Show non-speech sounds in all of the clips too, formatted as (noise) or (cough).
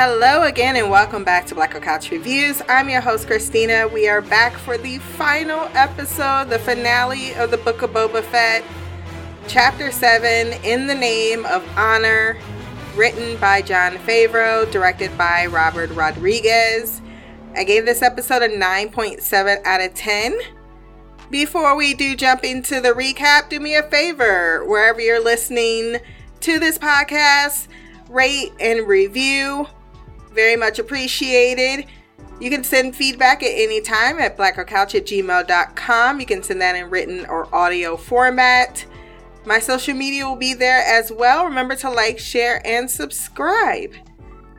Hello again, and welcome back to Black Couch Reviews. I'm your host, Christina. We are back for the final episode, the finale of the Book of Boba Fett, Chapter 7 In the Name of Honor, written by Jon Favreau, directed by Robert Rodriguez. I gave this episode a 9.7 out of 10. Before we do jump into the recap, do me a favor, wherever you're listening to this podcast, rate and review very much appreciated. You can send feedback at any time at blackgirlcouch at gmail.com. You can send that in written or audio format. My social media will be there as well. Remember to like, share, and subscribe.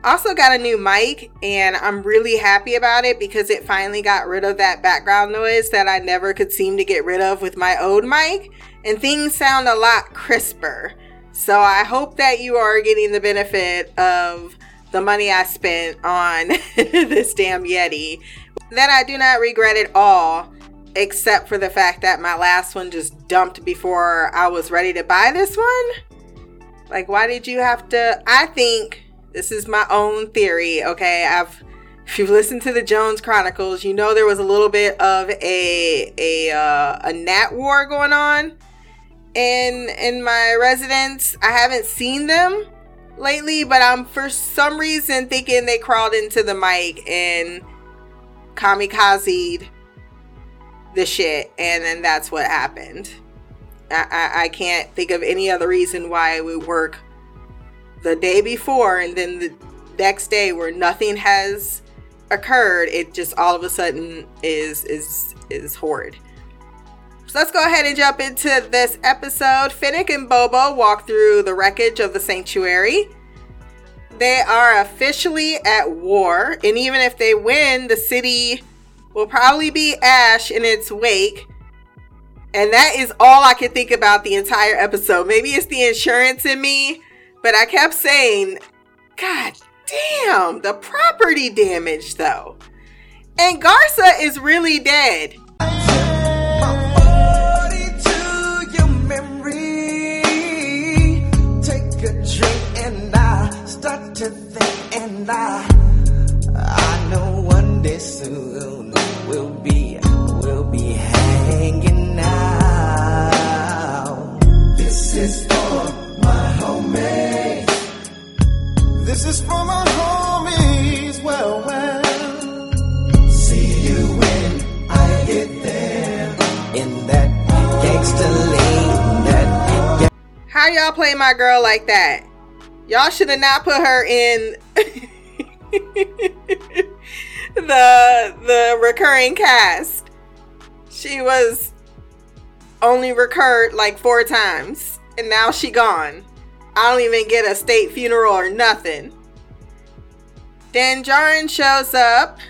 Also, got a new mic, and I'm really happy about it because it finally got rid of that background noise that I never could seem to get rid of with my old mic, and things sound a lot crisper. So, I hope that you are getting the benefit of the money I spent on (laughs) this damn Yeti. That I do not regret at all, except for the fact that my last one just dumped before I was ready to buy this one. Like, why did you have to? I think this is my own theory, okay? I've if you've listened to the Jones Chronicles, you know there was a little bit of a a uh, a gnat war going on in in my residence. I haven't seen them, lately, but I'm for some reason thinking they crawled into the mic and kamikazed the shit, and then that's what happened. I, I, I can't think of any other reason why it would work the day before and then the next day where nothing has occurred. It just all of a sudden is is is horrid. So let's go ahead and jump into this episode. Fennec and Boba walk through the wreckage of the sanctuary. They are officially at war, and even if they win, the city will probably be ash in its wake. And that is all I can think about the entire episode. Maybe it's the insurance in me, but I kept saying, God damn, the property damage though. And Garsa is really dead. To think, and I, I know one day soon we'll be, we'll be hanging out. This is for my homies. This is for my homies. Well, well. See you when I get there in that gangster lane. That. How y'all play my girl like that? Y'all should have not put her in (laughs) the the recurring cast. She was only recurred like four times, and now she gone. I don't even get a state funeral or nothing. Then Djarin shows up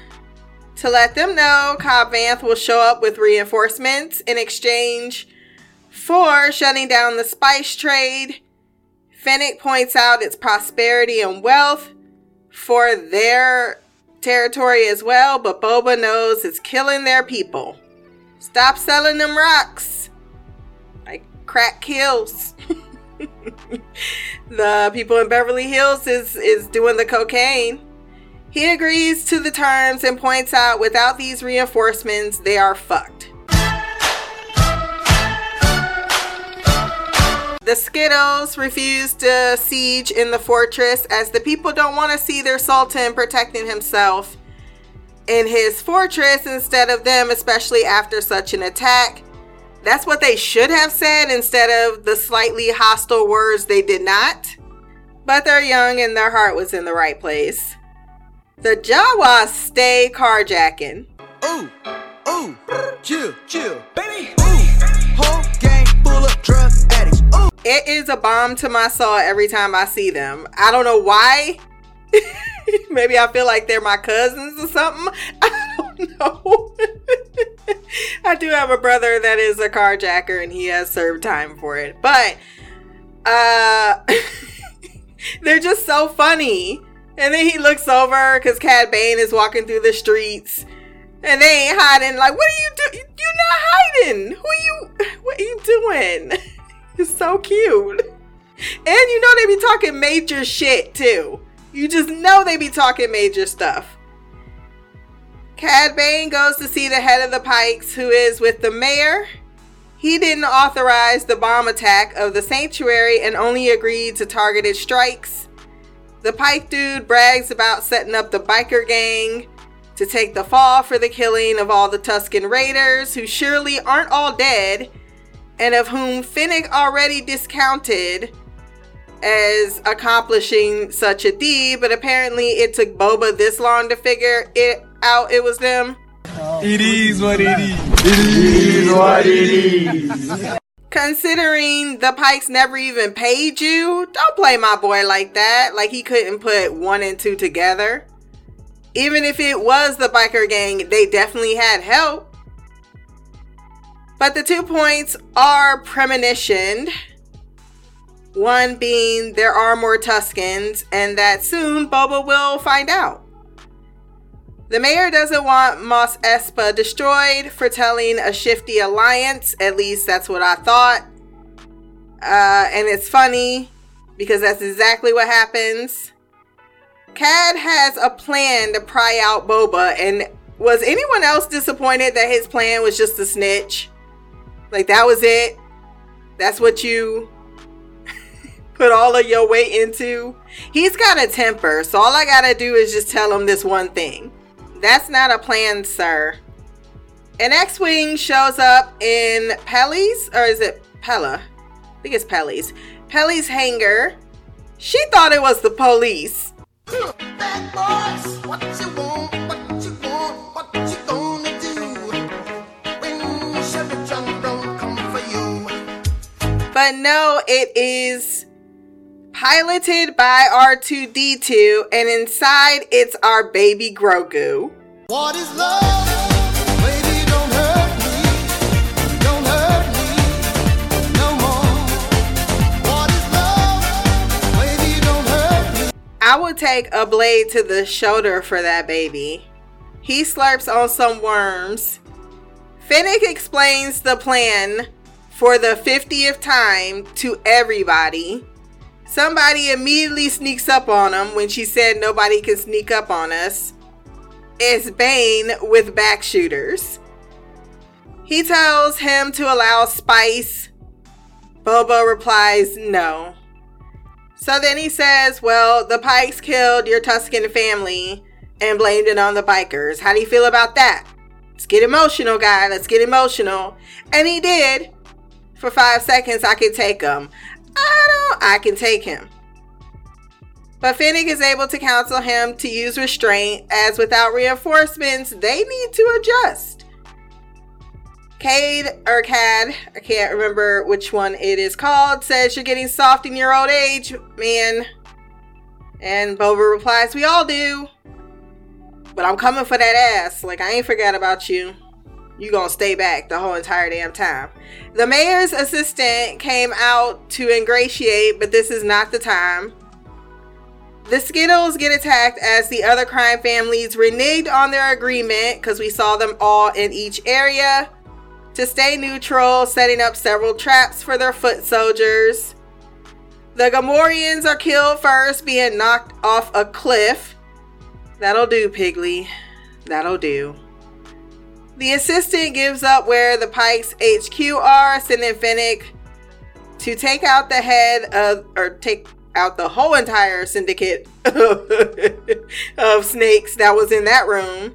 to let them know Cobb Vanth will show up with reinforcements in exchange for shutting down the spice trade Fennec points out its prosperity and wealth for their territory as well, but Boba knows it's killing their people. Stop selling them rocks. Like crack kills. (laughs) the people in Beverly Hills is is doing the cocaine. He agrees to the terms and points out without these reinforcements, they are fucked. The Skittles refuse to siege in the fortress as the people don't want to see their Sultan protecting himself in his fortress instead of them, especially after such an attack. That's what they should have said instead of the slightly hostile words they did not. But they're young and their heart was in the right place. The Jawas stay carjacking. Ooh, ooh, chill, chill, baby. It is a bomb to my soul every time I see them. I don't know why. (laughs) Maybe I feel like they're my cousins or something. (laughs) I don't know. (laughs) I do have a brother that is a carjacker and he has served time for it. But uh they're just so funny. And then he looks over because Cad Bane is walking through the streets and they ain't hiding. Like, what are you doing? You're not hiding. Who are you? What are you doing? It's so cute. And you know they be talking major shit too. You just know they be talking major stuff. Cad Bane goes to see the head of the Pikes, who is with the mayor. He didn't authorize the bomb attack of the sanctuary and only agreed to targeted strikes. The Pike dude brags about setting up the biker gang to take the fall for the killing of all the Tusken Raiders, who surely aren't all dead, and of whom Fennec already discounted as accomplishing such a deed, but apparently it took Boba this long to figure it out it was them. It is what it is. It is what it is. Considering the Pikes never even paid you, don't play my boy like that. Like he couldn't put one and two together. Even if it was the biker gang, they definitely had help. But the two points are premonitioned. One being there are more Tuskens, and that soon Boba will find out. The mayor doesn't want Mos Espa destroyed for telling a shifty alliance. At least that's what I thought. Uh, and it's funny because that's exactly what happens. Cad has a plan to pry out Boba, and was anyone else disappointed that his plan was just a snitch? Like that was it? That's what you (laughs) put all of your weight into? He's got a temper, so all I gotta do is just tell him this one thing. That's not a plan, sir. An X-Wing shows up in Peli's, or is it Pella? I think it's Peli's. Peli's hangar. She thought it was the police. No, it is piloted by R2D2, and inside it's our baby Grogu. What is love? I would take a blade to the shoulder for that baby. He slurps on some worms. Fennec explains the plan for the 50th time to everybody. Somebody immediately sneaks up on him when she said nobody can sneak up on us. It's Bane with back shooters. He tells him to allow Spice. Boba replies no. So then he says, Well, the Pikes killed your Tusken family and blamed it on the bikers. How do you feel about that? Let's get emotional, guy. Let's get emotional. And he did. For five seconds, I can take him. I don't, I can take him. But Fennec is able to counsel him to use restraint, as without reinforcements, they need to adjust. Cade or Cad, I can't remember which one it is called, says you're getting soft in your old age, man. And Boba replies, We all do. But I'm coming for that ass. Like, I ain't forgot about you you gonna stay back the whole entire damn time. The mayor's assistant came out to ingratiate, but this is not the time. The Skittles get attacked as the other crime families reneged on their agreement because we saw them all in each area to stay neutral, setting up several traps for their foot soldiers. The Gamorreans are killed first, being knocked off a cliff. That'll do, Piggly. That'll do. The assistant gives up where the Pikes HQ are, sending Fennec to take out the head of, or take out the whole entire syndicate (laughs) of snakes that was in that room.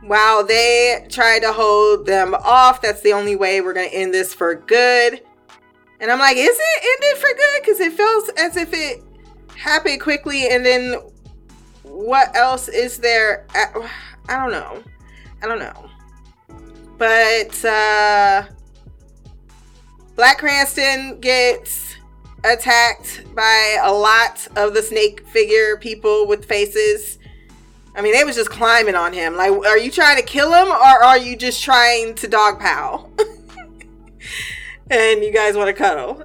While they try to hold them off, that's the only way we're going to end this for good. And I'm like, is it ended for good? Because it feels as if it happened quickly. And then what else is there? (sighs) I don't know. I don't know. But uh, Black Krrsantan gets attacked by a lot of the snake figure people with faces. I mean, they was just climbing on him. Like, are you trying to kill him or are you just trying to dogpile? (laughs) and you guys want to cuddle.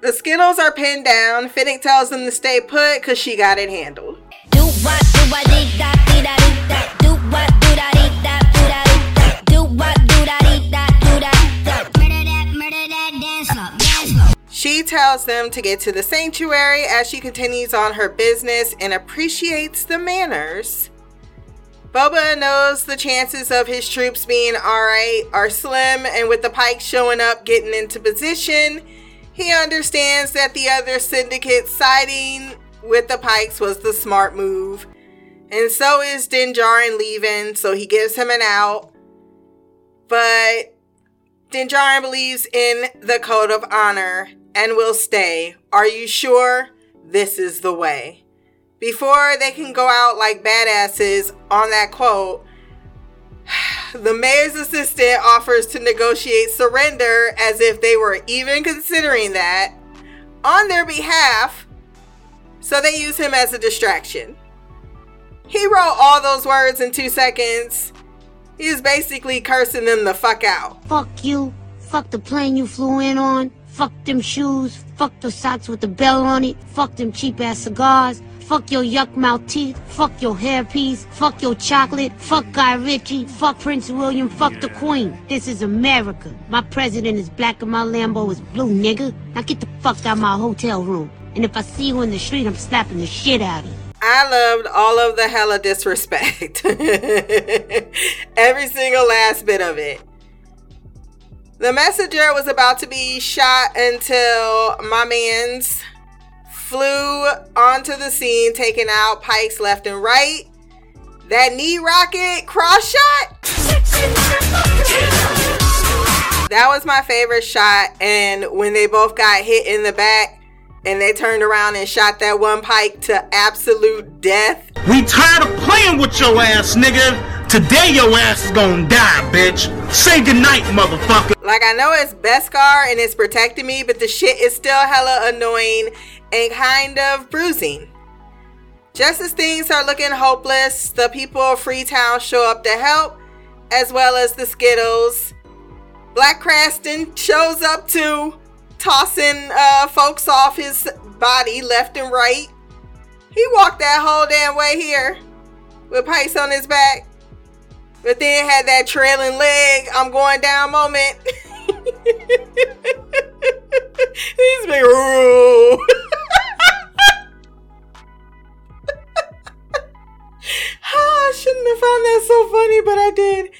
The Skittles are pinned down. Fennec tells them to stay put because she got it handled. Do what, do She tells them to get to the sanctuary as she continues on her business and appreciates the manners. Boba knows the chances of his troops being alright are slim, and with the Pikes showing up, getting into position, he understands that the other syndicate siding with the Pikes was the smart move. And so is Din Djarin leaving, so he gives him an out. But Din Djarin believes in the code of honor and will stay. Are you sure? This is the way. Before they can go out like badasses on that quote, (sighs) the mayor's assistant offers to negotiate surrender as if they were even considering that on their behalf, so they use him as a distraction. He wrote all those words in two seconds. He's basically cursing them the fuck out. Fuck you. Fuck the plane you flew in on. Fuck them shoes. Fuck the socks with the bell on it. Fuck them cheap ass cigars. Fuck your yuck mouth teeth. Fuck your hairpiece. Fuck your chocolate. Fuck Guy Ritchie. Fuck Prince William. Fuck the Queen. This is America. My president is black and my Lambo is blue, nigga. Now get the fuck out my hotel room. And if I see you in the street, I'm slapping the shit out of you. I loved all of the hella disrespect. (laughs) Every single last bit of it. The messenger was about to be shot until my man's flew onto the scene, taking out pikes left and right. That knee rocket cross shot. That was my favorite shot. And when they both got hit in the back, and they turned around and shot that one pike to absolute death. We tired of playing with your ass, nigga. Today your ass is gonna die, bitch. Say goodnight, motherfucker. Like I know it's Beskar and it's protecting me, but the shit is still hella annoying and kind of bruising. Just as things are looking hopeless, the people of Freetown show up to help, as well as the Skittles. Black Krrsantan shows up too tossing uh, folks off his body left and right. He walked that whole damn way here with pipes on his back, but then had that trailing leg, I'm going down moment. (laughs) He's big. (laughs) oh, ah, I shouldn't have found that so funny, but I did.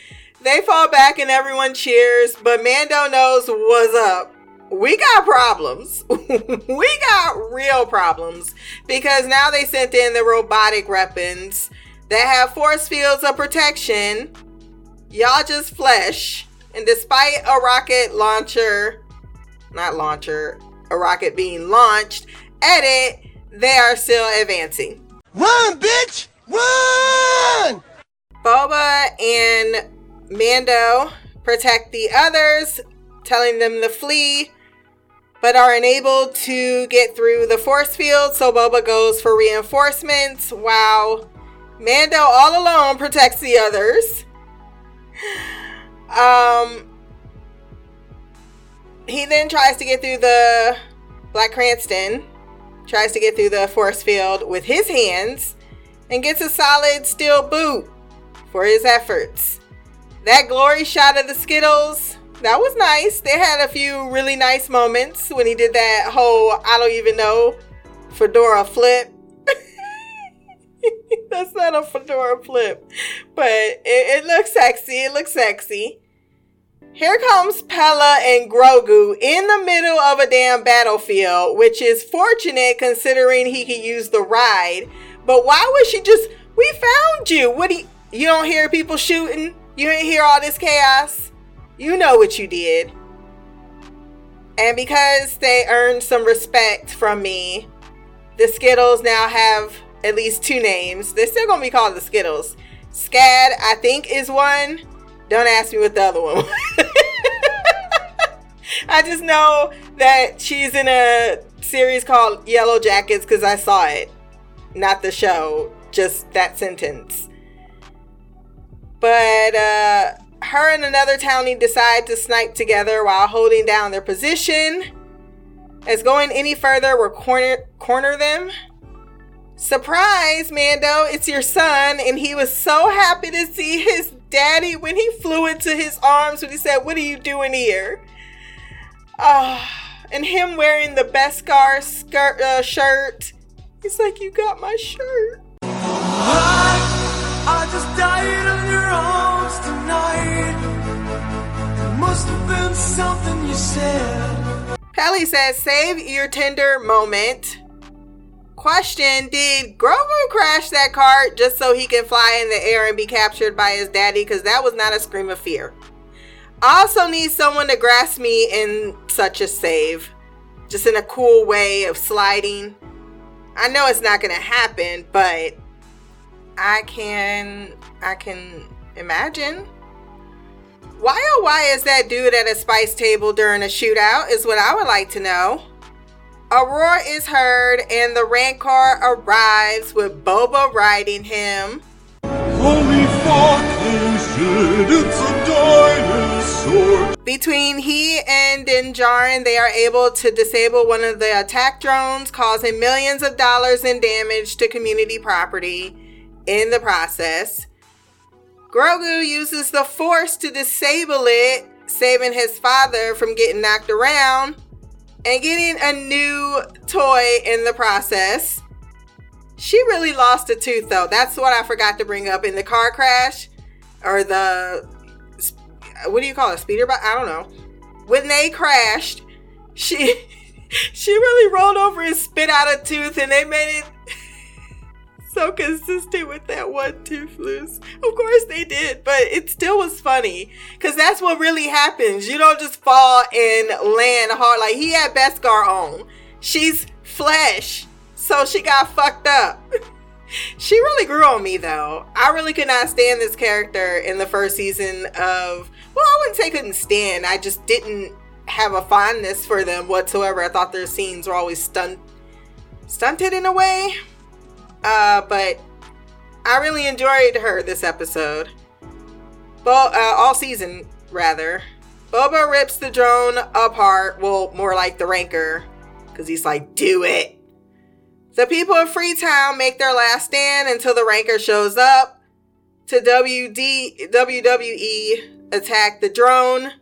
They fall back and everyone cheers, but Mando knows what's up we got problems. (laughs) we got real problems because now they sent in the robotic weapons that have force fields of protection. Y'all just flesh. And despite a rocket launcher, not launcher, a rocket being launched at it, they are still advancing. Run, bitch! Run! Boba and Mando protect the others, telling them to flee but are unable to get through the force field. So Boba goes for reinforcements while Mando all alone protects the others. Um, he then tries to get through the Black Krrsantan, tries to get through the force field with his hands, and gets a solid steel boot for his efforts. That glory shot of the Skittles that was nice. They had a few really nice moments when he did that whole I don't even know fedora flip. (laughs) That's not a fedora flip, but it, it looks sexy. It looks sexy. Here comes Pella and Grogu in the middle of a damn battlefield, which is fortunate considering he could use the ride. But why would she just? We found you. What do you? You don't hear people shooting? You didn't hear all this chaos? You know what you did. And because they earned some respect from me, the Skittles now have at least two names. They're still gonna be called the Skittles. Skad, I think, is one. Don't ask me what the other one was. (laughs) I just know that she's in a series called Yellowjackets because I saw it, not the show, just that sentence. But uh, her and another townie decide to snipe together while holding down their position. As going any further will corner corner them. Surprise, Mando, it's your son, and he was so happy to see his daddy when he flew into his arms when he said, What are you doing here? Oh, and him wearing the Beskar skirt uh, shirt. He's like, "You got my shirt." I, I just died in your arms tonight. Must have been something you said. Peli says, "Save your tender moment." Question Did Grogu crash that cart just so he can fly in the air and be captured by his daddy? Because that was not a scream of fear. I also need someone to grasp me in such a save. Just in a cool way of sliding. I know it's not going to happen, but I can I can imagine. Why oh why is that dude at a spice table during a shootout is what I would like to know. A roar is heard and the Rancor arrives with Boba riding him. Holy fucking shit, it's a dinosaur. Between he and Din Djarin, they are able to disable one of the attack drones, causing millions of dollars in damage to community property in the process. Grogu uses the Force to disable it, saving his father from getting knocked around and getting a new toy in the process. She really lost a tooth though. That's what I forgot to bring up in the car crash or the what do you call it? Speeder bike? I don't know. When they crashed, she (laughs) she really rolled over and spit out a tooth and they made it so consistent with that one tooth loose. Of course they did, but it still was funny because that's what really happens. You don't just fall and land hard. Like he had Beskar on. She's flesh, so she got fucked up. (laughs) she really grew on me though. I really could not stand this character in the first season of. Well, I wouldn't say couldn't stand. I just didn't have a fondness for them whatsoever. I thought their scenes were always stunt stunted in a way. Uh, but I really enjoyed her this episode. Bo- uh, all season, rather. Boba rips the drone apart. Well, more like the Rancor, because he's like, do it. The people of Freetown make their last stand until the Rancor shows up to WD WWE attack the drone.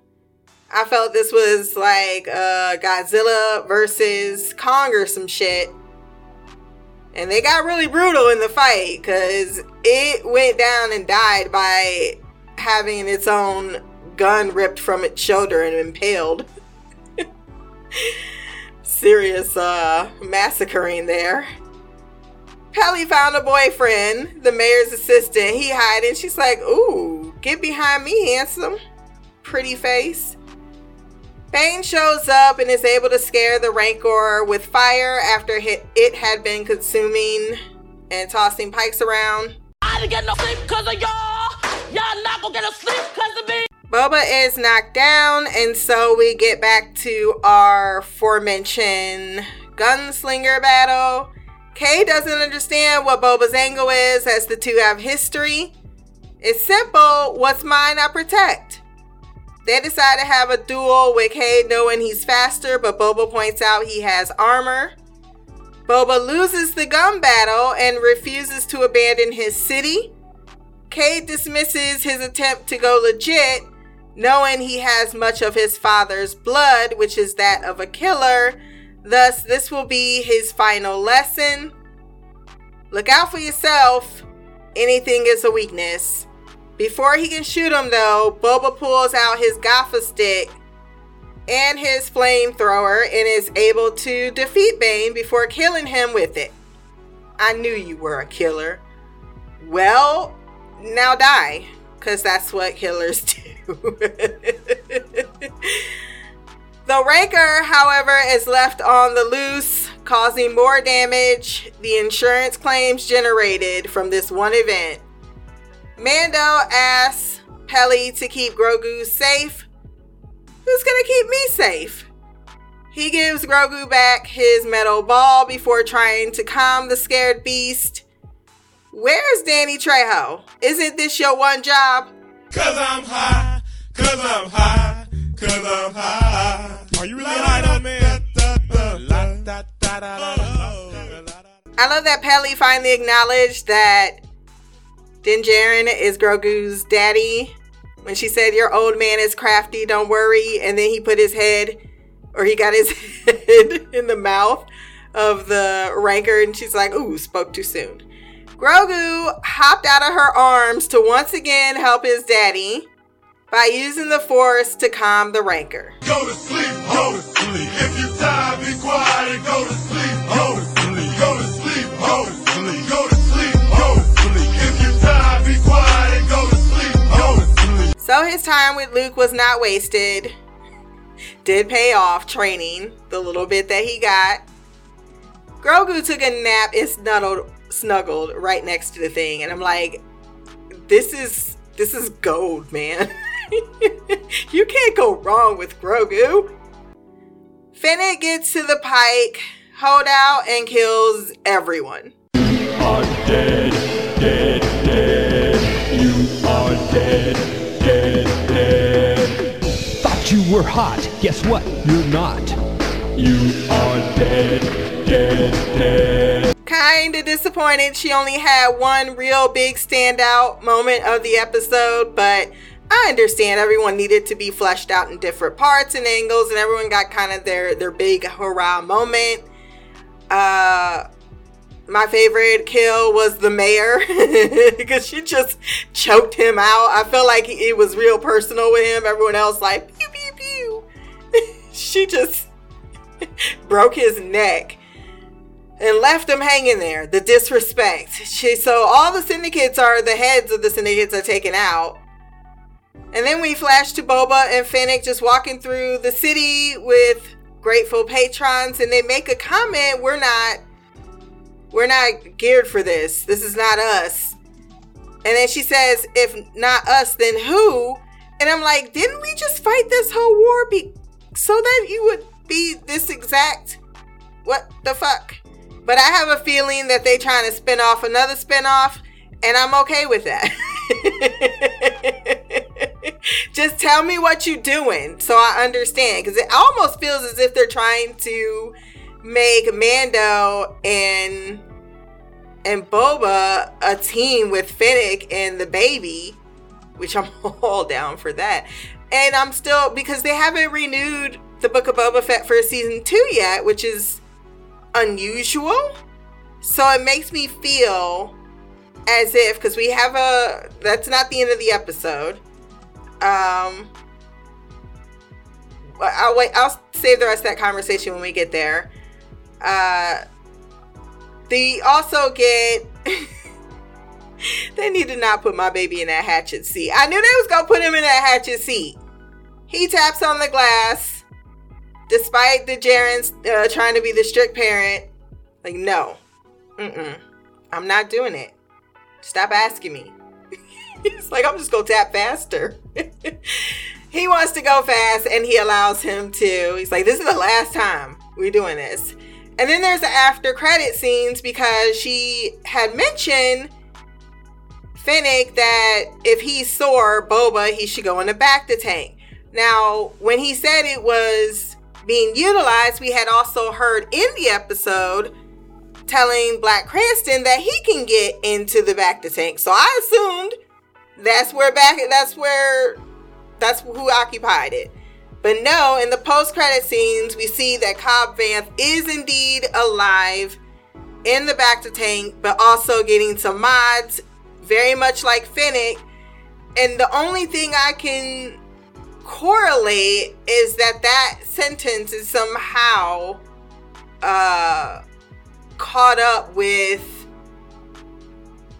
I felt this was like uh, Godzilla versus Kong or some shit. And they got really brutal in the fight because it went down and died by having its own gun ripped from its shoulder and impaled. (laughs) Serious uh, massacring there. Peli found a boyfriend, the mayor's assistant. He hiding. She's like, "Ooh, get behind me, handsome, pretty face." Bane shows up and is able to scare the Rancor with fire after it had been consuming and tossing pikes around. I didn't get no sleep because of y'all. Y'all not gonna get no sleep because of me. Boba is knocked down, and so we get back to our aforementioned gunslinger battle. Kay doesn't understand what Boba's angle is, as the two have history. It's simple what's mine, I protect. They decide to have a duel with Cade knowing he's faster, but Boba points out he has armor. Boba loses the gun battle and refuses to abandon his city. Cade dismisses his attempt to go legit, knowing he has much of his father's blood, which is that of a killer. Thus, this will be his final lesson. Look out for yourself. Anything is a weakness. Before he can shoot him, though, Boba pulls out his gaffi stick and his flamethrower and is able to defeat Bane before killing him with it. I knew you were a killer. Well, now die, because that's what killers (laughs) do. the Rancor, however, is left on the loose, causing more damage. The insurance claims generated from this one event Mando asks Peli to keep Grogu safe. Who's gonna keep me safe? He gives Grogu back his metal ball before trying to calm the scared beast. Where's Danny Trejo? Isn't this your one job? Cause I'm high, cause I'm high, cause I'm high. Are you really high, old man? I love that Peli finally acknowledged that Din Djarin is Grogu's daddy. When she said, Your old man is crafty, don't worry. And then he put his head or he got his (laughs) head in the mouth of the rancor, and she's like, "Ooh, spoke too soon." Grogu hopped out of her arms to once again help his daddy by using the Force to calm the rancor. Go to sleep, go to sleep. If you be quiet and go to sleep. So his time with Luke was not wasted. Did pay off training the little bit that he got. Grogu took a nap and snuggled snuggled right next to the thing and I'm like this is this is gold, man. (laughs) you can't go wrong with Grogu. Fennec gets to the pike, hold out, and kills everyone. You are dead, dead, dead. You are dead, you were hot. Guess what? You're not. You are dead, dead, dead. Kinda disappointed she only had one real big standout moment of the episode, but I understand everyone needed to be fleshed out in different parts and angles, and everyone got kind of their their big hurrah moment. Uh, my favorite kill was the mayor (laughs) because she just choked him out. I felt like it was real personal with him. Everyone else like pew pew (laughs) she just (laughs) broke his neck and left him hanging there. The disrespect. She so all the syndicates are the heads of the syndicates are taken out. And then we flash to Boba and Fennec just walking through the city with grateful patrons and they make a comment, we're not we're not geared for this. This is not us. And then she says, if not us, then who? And I'm like, didn't we just fight this whole war be- so that you would be this exact? What the fuck? But I have a feeling that they're trying to spin off another spin off, and I'm okay with that. (laughs) just tell me what you're doing so I understand. Because it almost feels as if they're trying to make Mando and and Boba a team with Fennec and the baby, which I'm (laughs) all down for that. And I'm still because they haven't renewed the Book of Boba Fett for season two yet, which is unusual. So it makes me feel as if because we have a that's not the end of the episode. Um, I'll wait. I'll save the rest of that conversation when we get there. Uh, they also get. (laughs) (laughs) they need to not put my baby in that hatchet seat. I knew they was gonna put him in that hatchet seat. He taps on the glass, despite the Djarin's uh, trying to be the strict parent. Like, no, mm-mm, I'm not doing it. Stop asking me. (laughs) He's like, I'm just gonna tap faster. (laughs) he wants to go fast, and he allows him to. He's like, this is the last time we're doing this. And then there's the after credit scenes because she had mentioned Fennec that if he's sore, Boba, he should go in the bacta tank. Now, when he said it was being utilized, we had also heard in the episode telling Black Krrsantan that he can get into the bacta tank. So I assumed that's where back that's where that's who occupied it. But no, in the post credit scenes, we see that Cobb Vanth is indeed alive in the bacta tank, but also getting some mods, very much like Fennec. And the only thing I can correlate is that that sentence is somehow uh, caught up with,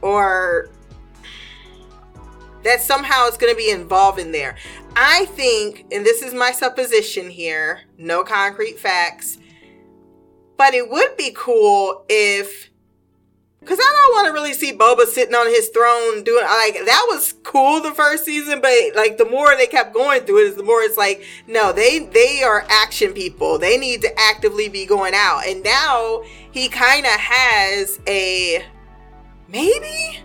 or that somehow it's going to be involved in there. I think, and this is my supposition here, no concrete facts, but it would be cool if because I don't want to really see Boba sitting on his throne doing like that was cool the first season, but like the more they kept going through it, is the more it's like no, they they are action people. They need to actively be going out, and now he kind of has a maybe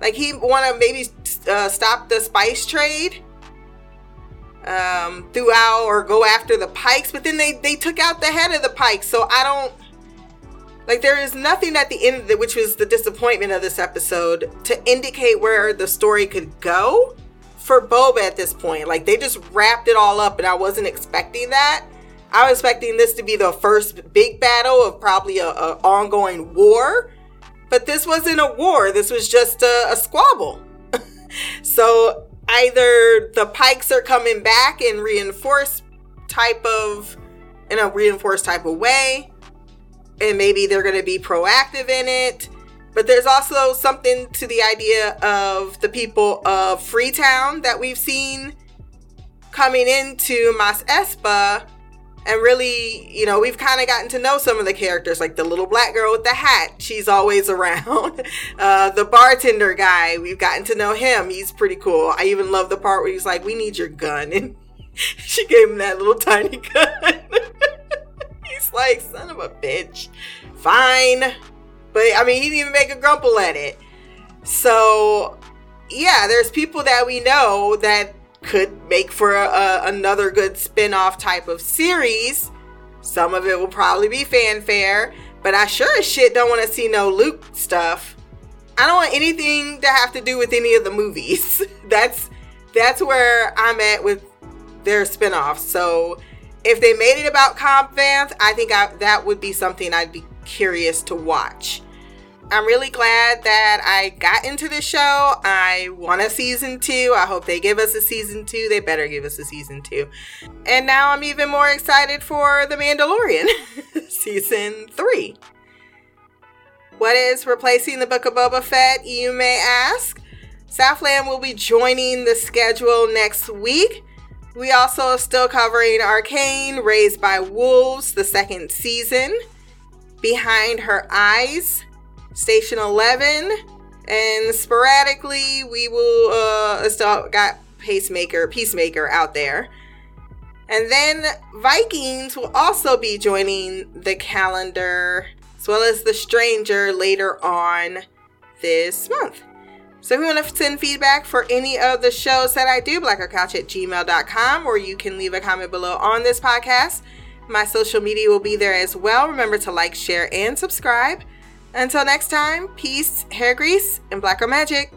like he want to maybe uh, stop the spice trade um throughout or go after the pikes but then they they took out the head of the pikes so i don't like there is nothing at the end it, which was the disappointment of this episode, to indicate where the story could go for Boba at this point. Like they just wrapped it all up, and I wasn't expecting that. I was expecting this to be the first big battle of probably a, a ongoing war, but this wasn't a war. This was just a, a squabble. (laughs) so either the Pikes are coming back in reinforced type of in a reinforced type of way, and maybe they're going to be proactive in it. But there's also something to the idea of the people of Freetown that we've seen coming into Mos Espa. And really, you know, we've kind of gotten to know some of the characters, like the little black girl with the hat. She's always (laughs) around. Uh, the bartender guy, we've gotten to know him. He's pretty cool. I even love the part where he's like, We need your gun. (laughs) And she gave him that little tiny (laughs) gun. He's like, Son of a bitch. Fine. But I mean, he didn't even make a grumble at it. So, yeah, there's people that we know that could make for a, a, another good spin off type of series. Some of it will probably be fanfare, but I sure as shit don't want to see no Luke stuff. I don't want anything to have to do with any of the movies. (laughs) that's that's where I'm at with their spin-offs. So if they made it about Cobb Vanth, I think I, that would be something I'd be curious to watch. I'm really glad that I got into this show. I want a season two. I hope they give us a season two. They better give us a season two. And now I'm even more excited for The Mandalorian (laughs) season three. What is replacing the Book of Boba Fett, you may ask? Southland will be joining the schedule next week. We also still covering Arcane, Raised by Wolves, the second season. Behind Her Eyes, Station 11, and sporadically we will uh still got Pacemaker, Peacemaker out there. And then Vikings will also be joining the calendar, as well as The Stranger later on this month. So if you want to send feedback for any of the shows that I do, blackgirlcouch at gmail.com, or you can leave a comment below on this podcast. My social media will be there as well. Remember to like, share, and subscribe. Until next time, peace, hair grease, and black girl magic.